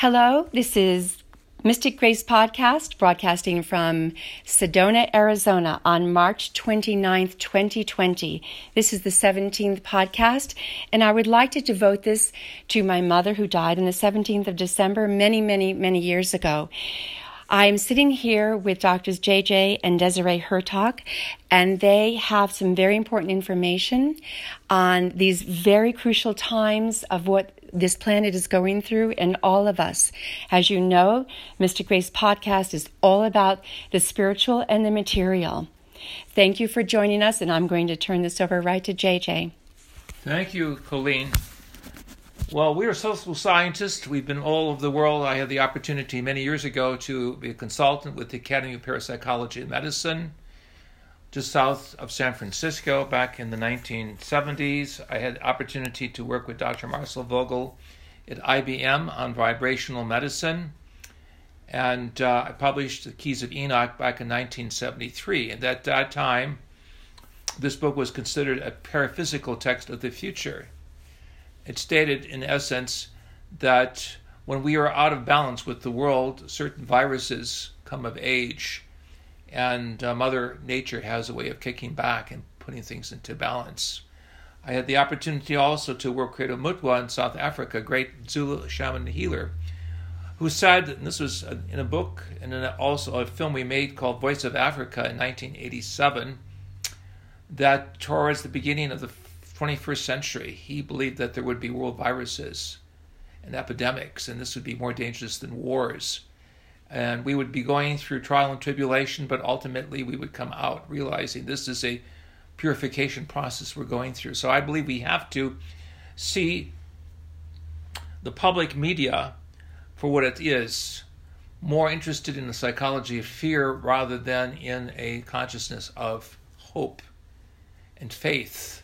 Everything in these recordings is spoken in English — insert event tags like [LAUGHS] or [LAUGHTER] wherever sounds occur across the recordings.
Hello, this is Mystic Grace Podcast, broadcasting from Sedona, Arizona on March 29th, 2020. This is the 17th podcast, and I would like to devote this to my mother who died on the 17th of December many, many, many years ago. I'm sitting here with Doctors JJ and Desiree Hurtak, and they have some very important information on these very crucial times of what this planet is going through and all of us. As you know, Mystic Grace podcast is all about the spiritual and the material. Thank you for joining us, and I'm going to turn this over right to JJ. Thank you, Colleen. Well, we are social scientists. We've been all over the world. I had the opportunity many years ago to be a consultant with the Academy of Parapsychology and Medicine, just south of San Francisco back in the 1970s. I had opportunity to work with Dr. Marcel Vogel at IBM on vibrational medicine. And uh, I published The Keys of Enoch back in 1973. And at that time, this book was considered a paraphysical text of the future. It stated, in essence, that when we are out of balance with the world, certain viruses come of age, and uh, Mother Nature has a way of kicking back and putting things into balance. I had the opportunity also to work with Mutwa in South Africa, a great Zulu shaman healer, who said, and this was in a book and also a film we made called Voice of Africa in 1987, that towards the beginning of the 21st century, he believed that there would be world viruses and epidemics, and this would be more dangerous than wars. And we would be going through trial and tribulation, but ultimately we would come out realizing this is a purification process we're going through. So I believe we have to see the public media for what it is, more interested in the psychology of fear rather than in a consciousness of hope and faith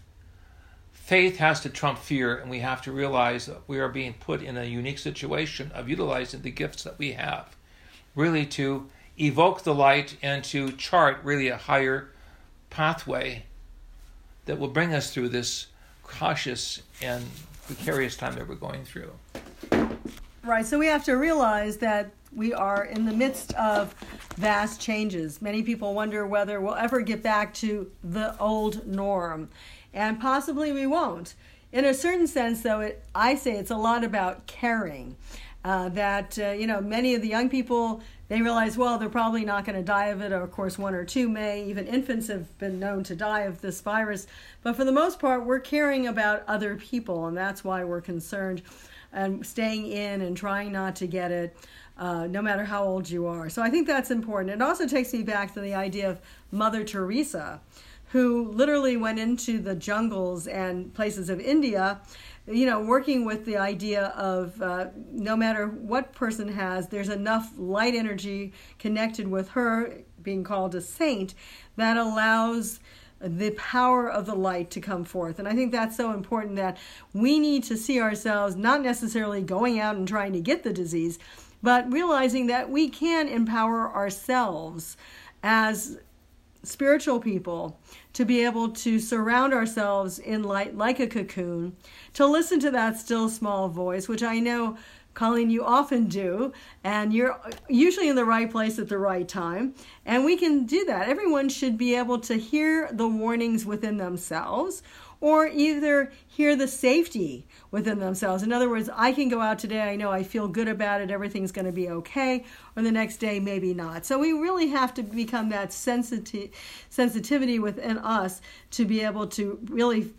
faith has to trump fear, and we have to realize that we are being put in a unique situation of utilizing the gifts that we have, really to evoke the light and to chart really a higher pathway that will bring us through this cautious and precarious time that we're going through. Right, so we have to realize that we are in the midst of vast changes. Many people wonder whether we'll ever get back to the old norm and possibly we won't. In a certain sense, though, it, I say it's a lot about caring. Uh, that uh, you know, many of the young people they realize, well, they're probably not going to die of it. Or of course, one or two may. Even infants have been known to die of this virus. But for the most part, we're caring about other people, and that's why we're concerned and staying in and trying not to get it. Uh, no matter how old you are. So I think that's important. It also takes me back to the idea of Mother Teresa, who literally went into the jungles and places of India, you know, working with the idea of uh, no matter what person has, there's enough light energy connected with her, being called a saint, that allows the power of the light to come forth. And I think that's so important that we need to see ourselves not necessarily going out and trying to get the disease, but realizing that we can empower ourselves as spiritual people to be able to surround ourselves in light like a cocoon, to listen to that still small voice, which I know, Colleen, you often do, and you're usually in the right place at the right time. And we can do that. Everyone should be able to hear the warnings within themselves or either hear the safety within themselves. In other words, I can go out today, I know I feel good about it, everything's going to be okay, or the next day, maybe not. So we really have to become that sensitive sensitivity within us to be able to really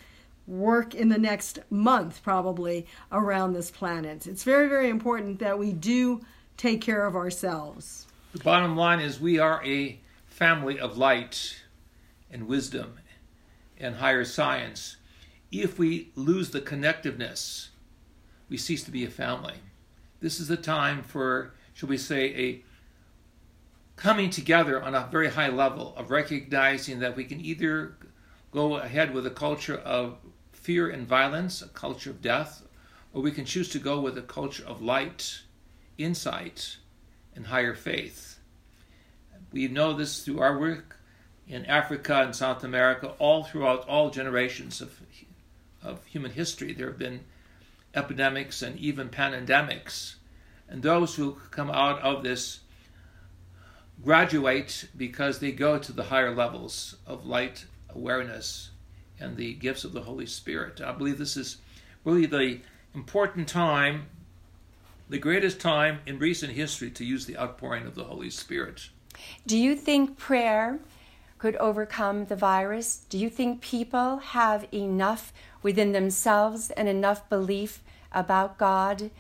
work in the next month, probably, around this planet. It's very, very important that we do take care of ourselves. The bottom line is we are a family of light and wisdom and higher science, if we lose the connectiveness, we cease to be a family. This is the time for, shall we say, a coming together on a very high level of recognizing that we can either go ahead with a culture of fear and violence, a culture of death, or we can choose to go with a culture of light, insight, and higher faith. We know this through our work in Africa and South America, all throughout all generations of, of human history, there have been epidemics and even pandemics And those who come out of this graduate because they go to the higher levels of light awareness and the gifts of the Holy Spirit. I believe this is really the important time, the greatest time in recent history to use the outpouring of the Holy Spirit. Do you think prayer could overcome the virus? Do you think people have enough within themselves and enough belief about God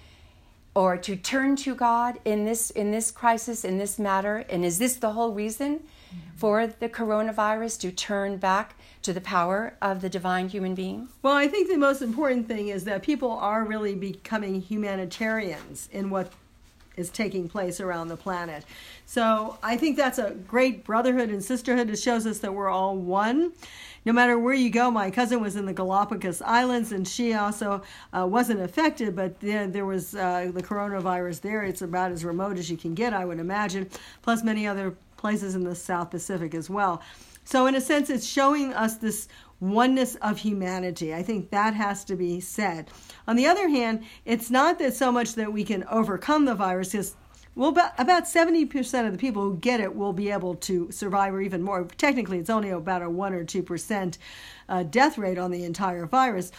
or to turn to God in this in this crisis in this matter and is this the whole reason mm-hmm. for the coronavirus to turn back to the power of the divine human being? Well, I think the most important thing is that people are really becoming humanitarians in what is taking place around the planet. So I think that's a great brotherhood and sisterhood. It shows us that we're all one no matter where you go, my cousin was in the Galapagos Islands and she also uh, wasn't affected, but there, there was uh, the coronavirus there. It's about as remote as you can get, I would imagine, plus many other places in the South Pacific as well. So, in a sense, it's showing us this oneness of humanity. I think that has to be said. On the other hand, it's not that so much that we can overcome the virus, because well, about 70% of the people who get it will be able to survive, or even more. Technically, it's only about a 1 or 2% uh, death rate on the entire virus.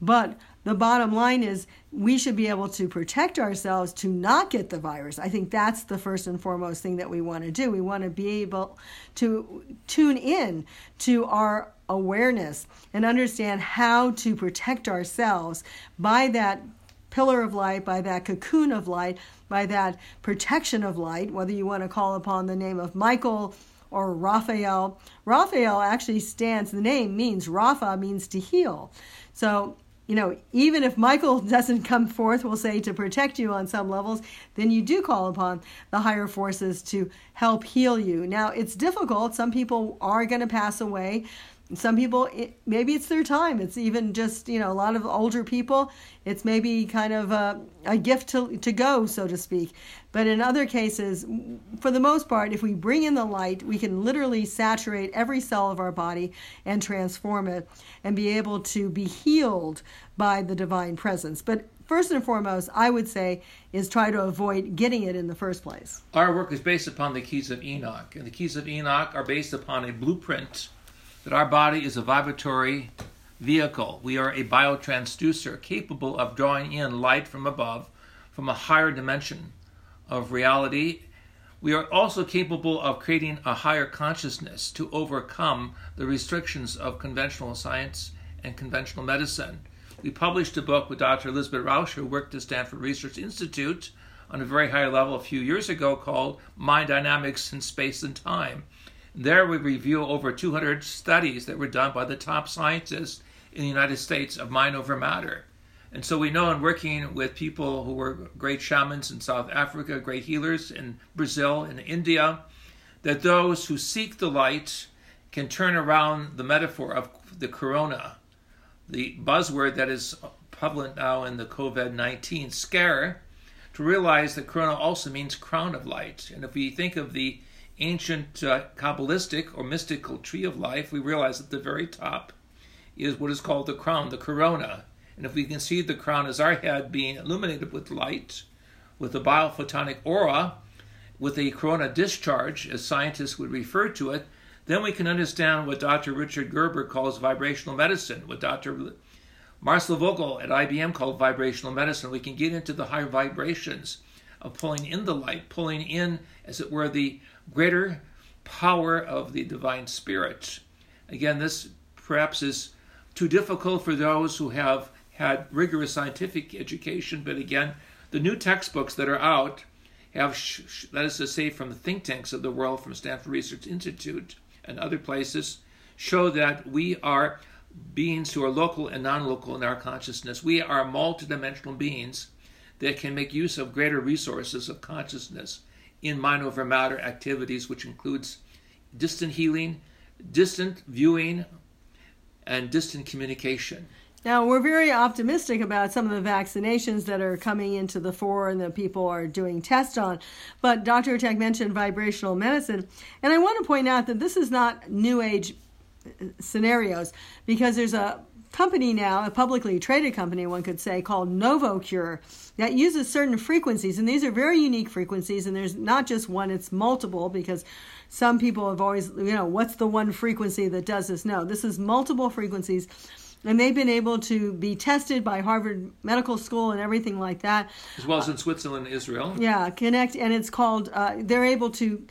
But the bottom line is we should be able to protect ourselves to not get the virus. I think that's the first and foremost thing that we want to do. We want to be able to tune in to our awareness and understand how to protect ourselves by that pillar of light, by that cocoon of light, by that protection of light, whether you want to call upon the name of Michael or Raphael. Raphael actually stands, the name means, Rapha means to heal. So, you know, even if Michael [LAUGHS] doesn't come forth, we'll say, to protect you on some levels, then you do call upon the higher forces to help heal you. Now, it's difficult. Some people are going to pass away some people it, maybe it's their time. It's even just you know a lot of older people it's maybe kind of a, a gift to, to go so to speak. But in other cases for the most part if we bring in the light we can literally saturate every cell of our body and transform it and be able to be healed by the divine presence. But first and foremost i would say is try to avoid getting it in the first place. Our work is based upon the keys of enoch and the keys of enoch are based upon a blueprint that our body is a vibratory vehicle. We are a biotransducer capable of drawing in light from above, from a higher dimension of reality. We are also capable of creating a higher consciousness to overcome the restrictions of conventional science and conventional medicine. We published a book with Dr. Elizabeth Rausch, who worked at Stanford Research Institute on a very high level a few years ago, called Mind Dynamics in Space and Time. There we review over 200 studies that were done by the top scientists in the United States of mind over matter. And so we know in working with people who were great shamans in South Africa, great healers in Brazil and India, that those who seek the light can turn around the metaphor of the corona, the buzzword that is prevalent now in the COVID 19 scare, to realize that corona also means crown of light. And if we think of the ancient uh, Kabbalistic or mystical tree of life, we realize at the very top is what is called the crown, the corona. And if we can see the crown as our head being illuminated with light, with a biophotonic aura, with a corona discharge, as scientists would refer to it, then we can understand what Dr. Richard Gerber calls vibrational medicine, what Dr. Marcel Vogel at IBM called vibrational medicine. We can get into the higher vibrations of pulling in the light, pulling in, as it were, the greater power of the divine spirit. Again, this perhaps is too difficult for those who have had rigorous scientific education, but again, the new textbooks that are out have, let us say, from the think tanks of the world, from Stanford Research Institute and other places, show that we are beings who are local and non local in our consciousness. We are multidimensional beings that can make use of greater resources of consciousness in mind over matter activities, which includes distant healing, distant viewing, and distant communication. Now, we're very optimistic about some of the vaccinations that are coming into the fore and that people are doing tests on. But Dr. Tech mentioned vibrational medicine. And I want to point out that this is not new age scenarios because there's a company now, a publicly traded company, one could say, called NovoCure, that uses certain frequencies. And these are very unique frequencies. And there's not just one, it's multiple because some people have always, you know, what's the one frequency that does this? No, this is multiple frequencies. And they've been able to be tested by Harvard Medical School and everything like that. As well as in Switzerland and Israel. Yeah, connect. And it's called, uh, they're able to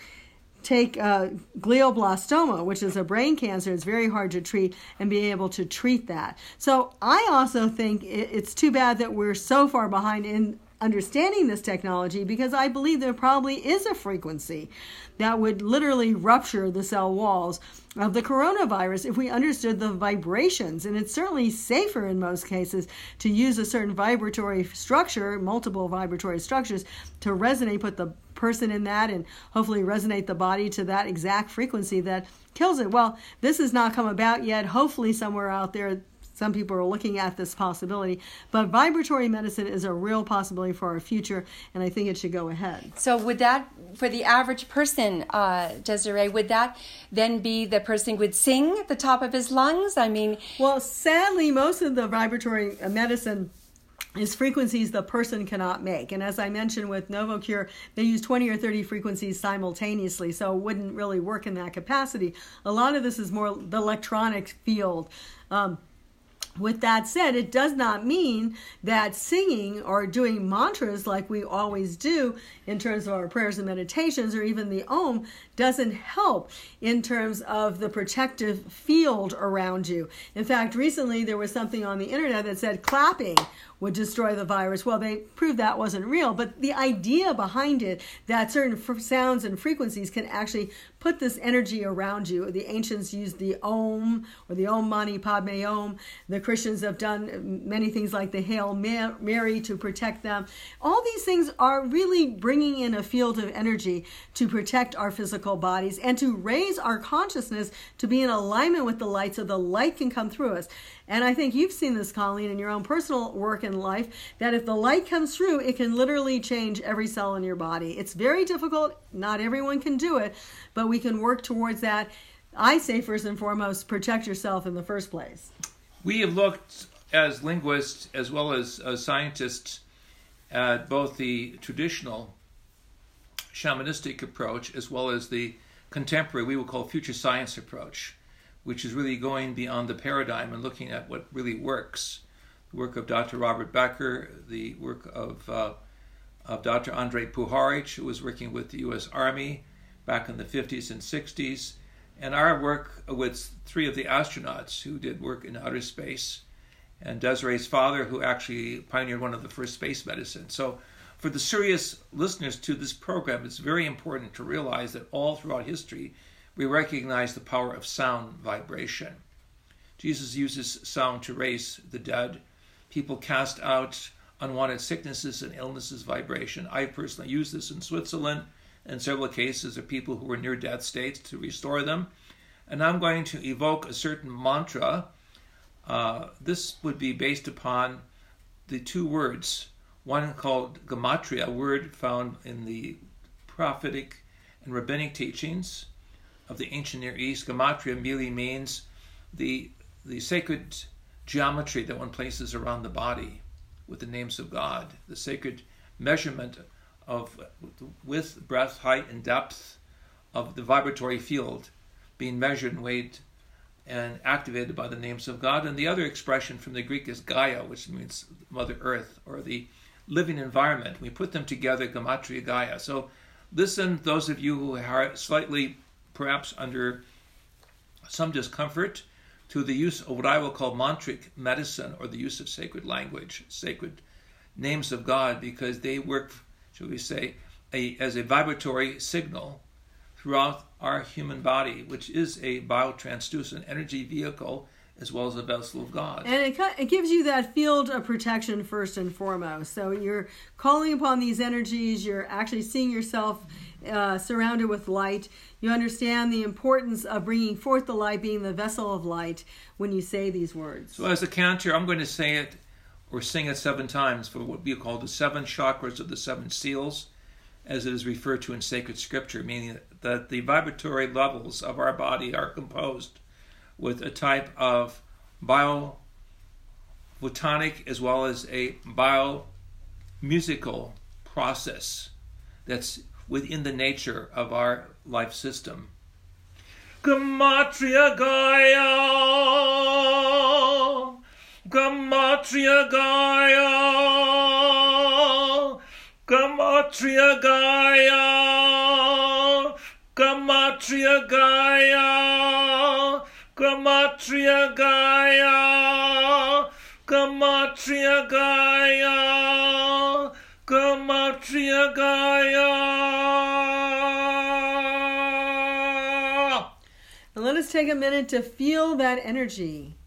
take uh, glioblastoma, which is a brain cancer, it's very hard to treat, and be able to treat that. So I also think it's too bad that we're so far behind in understanding this technology because I believe there probably is a frequency that would literally rupture the cell walls of the coronavirus if we understood the vibrations. And it's certainly safer in most cases to use a certain vibratory structure, multiple vibratory structures, to resonate, put the person in that, and hopefully resonate the body to that exact frequency that kills it. Well, this has not come about yet. Hopefully, somewhere out there, some people are looking at this possibility. But vibratory medicine is a real possibility for our future, and I think it should go ahead. So, would that, for the average person, uh, Desiree, would that then be the person would sing at the top of his lungs? I mean, well, sadly, most of the vibratory medicine is frequencies the person cannot make. And as I mentioned with NovoCure, they use 20 or 30 frequencies simultaneously, so it wouldn't really work in that capacity. A lot of this is more the electronic field. Um, with that said, it does not mean that singing or doing mantras like we always do in terms of our prayers and meditations or even the Om doesn't help in terms of the protective field around you. In fact, recently there was something on the internet that said clapping would destroy the virus. Well, they proved that wasn't real, but the idea behind it that certain f- sounds and frequencies can actually put this energy around you. The ancients used the Om or the Om Mani Padme Om. The Christians have done many things like the Hail Mary to protect them. All these things are really bringing in a field of energy to protect our physical bodies and to raise our consciousness to be in alignment with the light so the light can come through us. And I think you've seen this, Colleen, in your own personal work in life, that if the light comes through, it can literally change every cell in your body. It's very difficult. Not everyone can do it, but we can work towards that. I say, first and foremost, protect yourself in the first place. We have looked as linguists as well as uh, scientists at both the traditional shamanistic approach as well as the contemporary, we will call future science approach which is really going beyond the paradigm and looking at what really works. The work of Dr. Robert Becker, the work of, uh, of Dr. Andrei Puharich, who was working with the U.S. Army back in the 50s and 60s, and our work with three of the astronauts who did work in outer space, and Desiree's father, who actually pioneered one of the first space medicine. So, for the serious listeners to this program, it's very important to realize that all throughout history, we recognize the power of sound vibration. Jesus uses sound to raise the dead. People cast out unwanted sicknesses and illnesses vibration. I personally use this in Switzerland in several cases of people who were near death states to restore them. And I'm going to evoke a certain mantra. Uh, this would be based upon the two words, one called gematria, a word found in the prophetic and rabbinic teachings, of the ancient Near East. Gematria merely means the, the sacred geometry that one places around the body with the names of God, the sacred measurement of width, breadth, height, and depth of the vibratory field being measured and weighed and activated by the names of God. And the other expression from the Greek is Gaia, which means Mother Earth or the living environment. We put them together, Gematria Gaia. So listen, those of you who are slightly perhaps under some discomfort to the use of what I will call mantric medicine or the use of sacred language, sacred names of God, because they work, shall we say, a, as a vibratory signal throughout our human body, which is a biotransducent energy vehicle as well as a vessel of God. And it, it gives you that field of protection first and foremost. So you're calling upon these energies, you're actually seeing yourself uh, surrounded with light. You understand the importance of bringing forth the light, being the vessel of light when you say these words. So, as a counter, I'm going to say it or sing it seven times for what we call the seven chakras of the seven seals, as it is referred to in sacred scripture, meaning that the vibratory levels of our body are composed with a type of bio photonic as well as a biomusical process that's within the nature of our life system. Gematria Gaia, Gematria Gaia, Gematria Gaia, Gematria Gaia, Gematria Gaia, Gematria Gaia, Gematria Gaia. And let us take a minute to feel that energy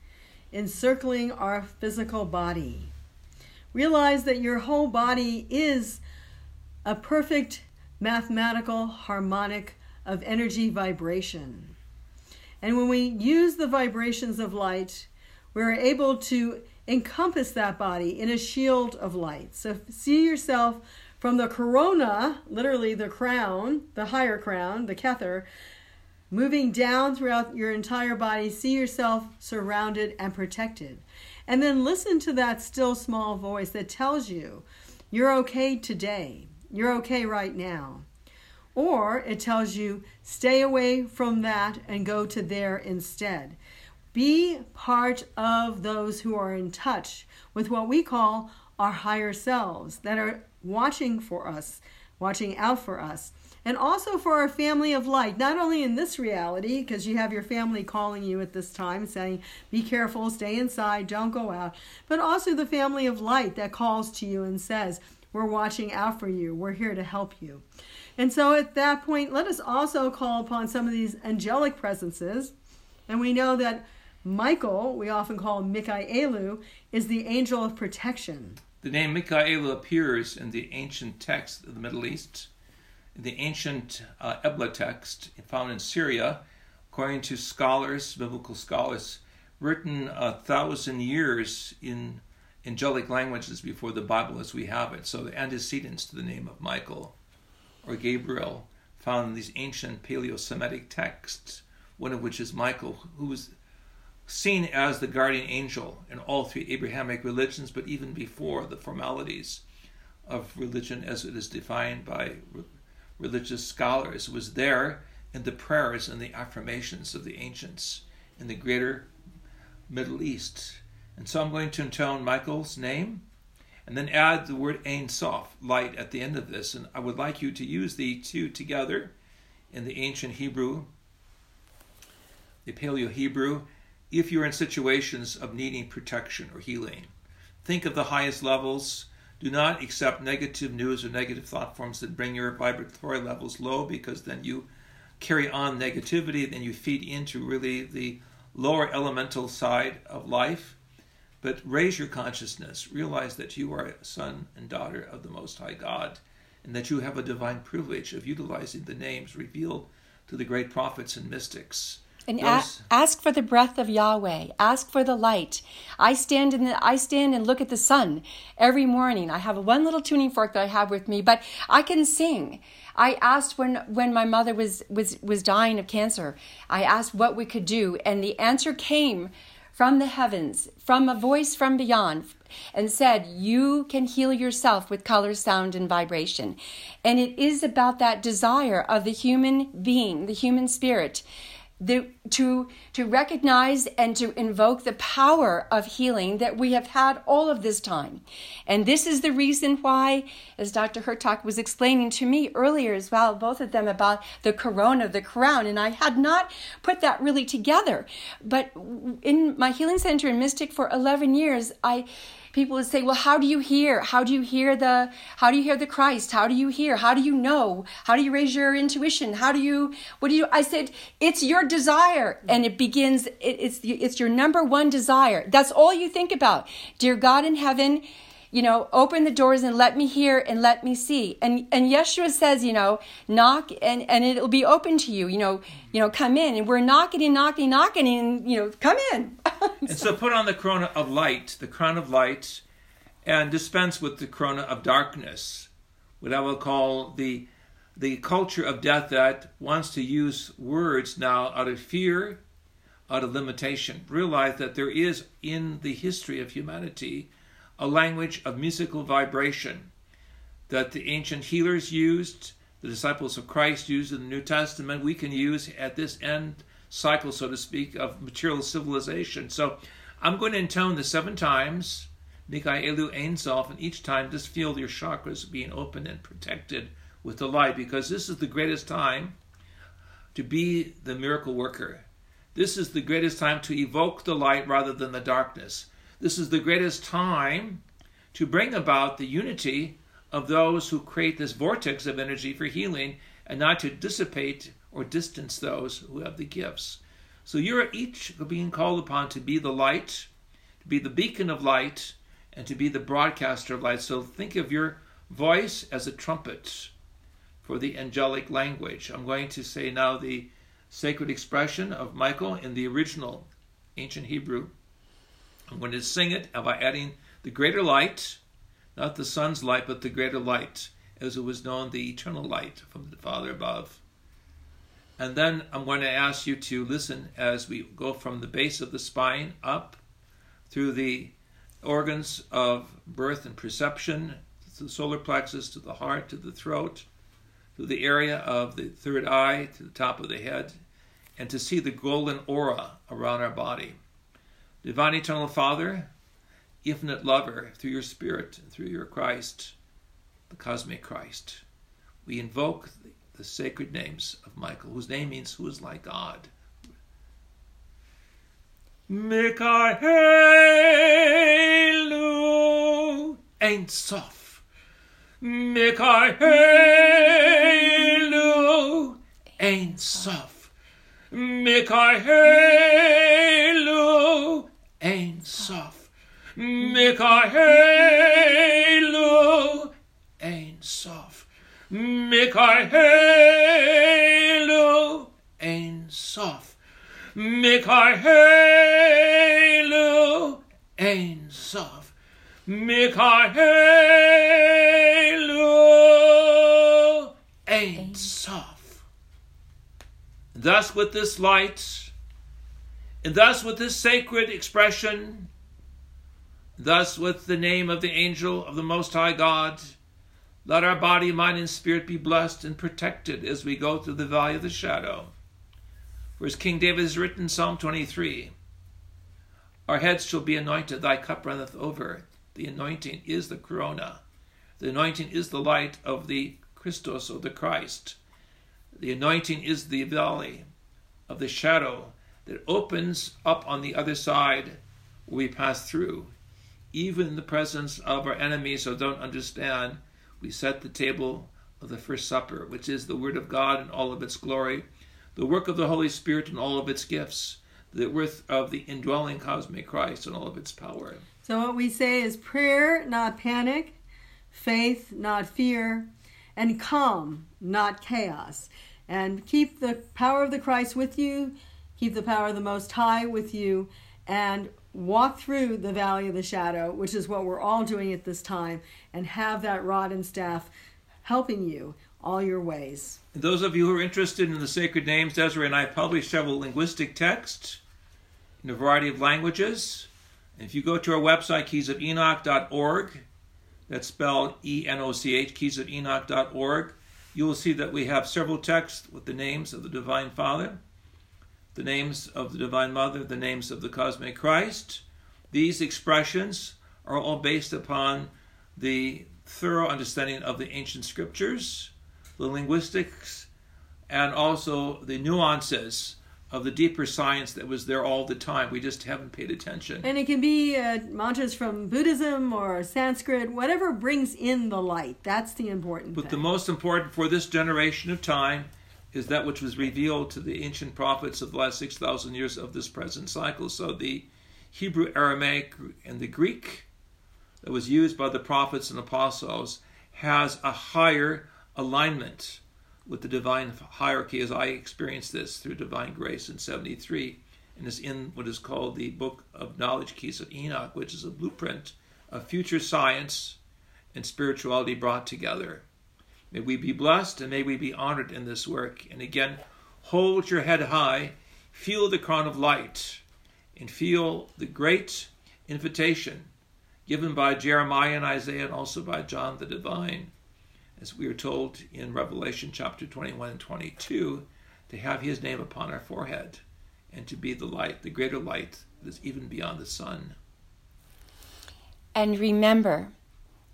encircling our physical body. Realize that your whole body is a perfect mathematical harmonic of energy vibration. And when we use the vibrations of light, we're able to encompass that body in a shield of light. So see yourself from the corona, literally the crown, the higher crown, the kether, moving down throughout your entire body. See yourself surrounded and protected. And then listen to that still small voice that tells you you're okay today. You're okay right now. Or it tells you stay away from that and go to there instead. Be part of those who are in touch with what we call our higher selves that are watching for us, watching out for us, and also for our family of light, not only in this reality, because you have your family calling you at this time saying, be careful, stay inside, don't go out, but also the family of light that calls to you and says, we're watching out for you, we're here to help you. And so at that point, let us also call upon some of these angelic presences. And we know that Michael, we often call Mikaelu, is the angel of protection. The name Mikaelu appears in the ancient text of the Middle East, in the ancient uh, Ebla text found in Syria, according to scholars, biblical scholars, written a thousand years in angelic languages before the Bible as we have it. So the antecedents to the name of Michael or Gabriel found in these ancient Paleo Semitic texts, one of which is Michael, who was seen as the guardian angel in all three Abrahamic religions, but even before the formalities of religion as it is defined by re- religious scholars, was there in the prayers and the affirmations of the ancients in the greater Middle East. And so I'm going to intone Michael's name and then add the word Ein Sof, light, at the end of this. And I would like you to use the two together in the ancient Hebrew, the Paleo Hebrew, if you're in situations of needing protection or healing. Think of the highest levels. Do not accept negative news or negative thought forms that bring your vibratory levels low because then you carry on negativity, then you feed into really the lower elemental side of life. But raise your consciousness. Realize that you are a son and daughter of the Most High God and that you have a divine privilege of utilizing the names revealed to the great prophets and mystics and a- ask for the breath of Yahweh. Ask for the light. I stand in the, I stand and look at the sun every morning. I have one little tuning fork that I have with me, but I can sing. I asked when when my mother was was was dying of cancer. I asked what we could do, and the answer came from the heavens, from a voice from beyond, and said, You can heal yourself with color, sound, and vibration. And it is about that desire of the human being, the human spirit, the, to to recognize and to invoke the power of healing that we have had all of this time. And this is the reason why as dr hurtak was explaining to me earlier as well both of them about the corona the crown and i had not put that really together. But in my healing center in mystic for 11 years i people would say, well, how do you hear? How do you hear the, how do you hear the Christ? How do you hear? How do you know? How do you raise your intuition? How do you, what do you, I said, it's your desire. And it begins, it, it's, it's your number one desire. That's all you think about. Dear God in heaven, you know, open the doors and let me hear and let me see. And and Yeshua says, you know, knock and and it'll be open to you. You know, you know, come in. And we're knocking and knocking, knocking, and you know, come in. [LAUGHS] and so put on the corona of light, the crown of light, and dispense with the corona of darkness, what I will call the the culture of death that wants to use words now out of fear, out of limitation. Realize that there is in the history of humanity a language of musical vibration that the ancient healers used, the disciples of Christ used in the New Testament, we can use at this end cycle, so to speak, of material civilization. So I'm going to intone the seven times, Mikaelu Ein Sof, and each time just feel your chakras being open and protected with the light, because this is the greatest time to be the miracle worker. This is the greatest time to evoke the light rather than the darkness. This is the greatest time to bring about the unity of those who create this vortex of energy for healing and not to dissipate or distance those who have the gifts. So you're each being called upon to be the light, to be the beacon of light, and to be the broadcaster of light. So think of your voice as a trumpet for the angelic language. I'm going to say now the sacred expression of Michael in the original ancient Hebrew. I'm going to sing it by adding the greater light, not the sun's light, but the greater light, as it was known, the eternal light from the Father above. And then I'm going to ask you to listen as we go from the base of the spine up through the organs of birth and perception, to the solar plexus, to the heart, to the throat, to the area of the third eye, to the top of the head, and to see the golden aura around our body. Divine Eternal Father, infinite lover, through your Spirit, and through your Christ, the cosmic Christ, we invoke the the sacred names of Michael, whose name means who is like God. Mikaelu Ein Sof. Mikaelu Ein Sof. Mikaelu Sof. Mikaelu Ein Sof. Mikaelu Ein Sof. Mikaelu Ein Sof. Mikaelu Ein Sof. Thus, with this light, and thus with this sacred expression, thus with the name of the angel of the Most High God, let our body, mind, and spirit be blessed and protected as we go through the valley of the shadow. For as King David has written Psalm 23, Our heads shall be anointed, thy cup runneth over. The anointing is the corona. The anointing is the light of the Christos or the Christ. The anointing is the valley of the shadow that opens up on the other side we pass through. Even in the presence of our enemies who don't understand, we set the table of the first supper, which is the Word of God in all of its glory, the work of the Holy Spirit in all of its gifts, the worth of the indwelling cosmic Christ in all of its power. So, what we say is prayer, not panic, faith, not fear, and calm, not chaos. And keep the power of the Christ with you, keep the power of the Most High with you, and walk through the valley of the shadow, which is what we're all doing at this time, and have that rod and staff helping you all your ways. Those of you who are interested in the sacred names, Desiree and I published several linguistic texts in a variety of languages. If you go to our website, keysofenoch.org, that's spelled E N O C H, keysofenoch.org, you will see that we have several texts with the names of the Divine Father the names of the Divine Mother, the names of the Cosmic Christ. These expressions are all based upon the thorough understanding of the ancient scriptures, the linguistics, and also the nuances of the deeper science that was there all the time. We just haven't paid attention. And it can be uh, mantras from Buddhism or Sanskrit, whatever brings in the light. That's the important but thing. the most important for this generation of time is that which was revealed to the ancient prophets of the last 6,000 years of this present cycle. So the Hebrew, Aramaic, and the Greek that was used by the prophets and apostles has a higher alignment with the divine hierarchy as I experienced this through divine grace in 73 and is in what is called the Book of Knowledge Keys of Enoch, which is a blueprint of future science and spirituality brought together. May we be blessed and may we be honored in this work. And again, hold your head high. feel the crown of light and feel the great invitation given by Jeremiah and Isaiah and also by John the Divine, as we are told in Revelation chapter 21 and 22, to have his name upon our forehead and to be the light, the greater light that is even beyond the sun. And remember,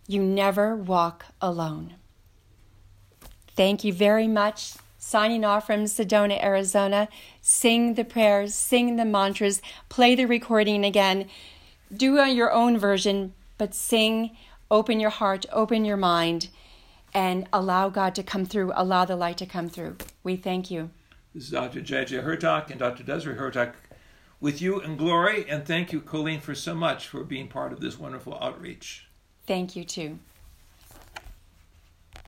you never walk alone. Thank you very much. Signing off from Sedona, Arizona. Sing the prayers, sing the mantras, play the recording again. Do uh, your own version, but sing, open your heart, open your mind, and allow God to come through, allow the light to come through. We thank you. This is Dr. J.J. Hurtak and Dr. Desiree Hurtak with you in glory. And thank you, Colleen, for so much for being part of this wonderful outreach. Thank you, too.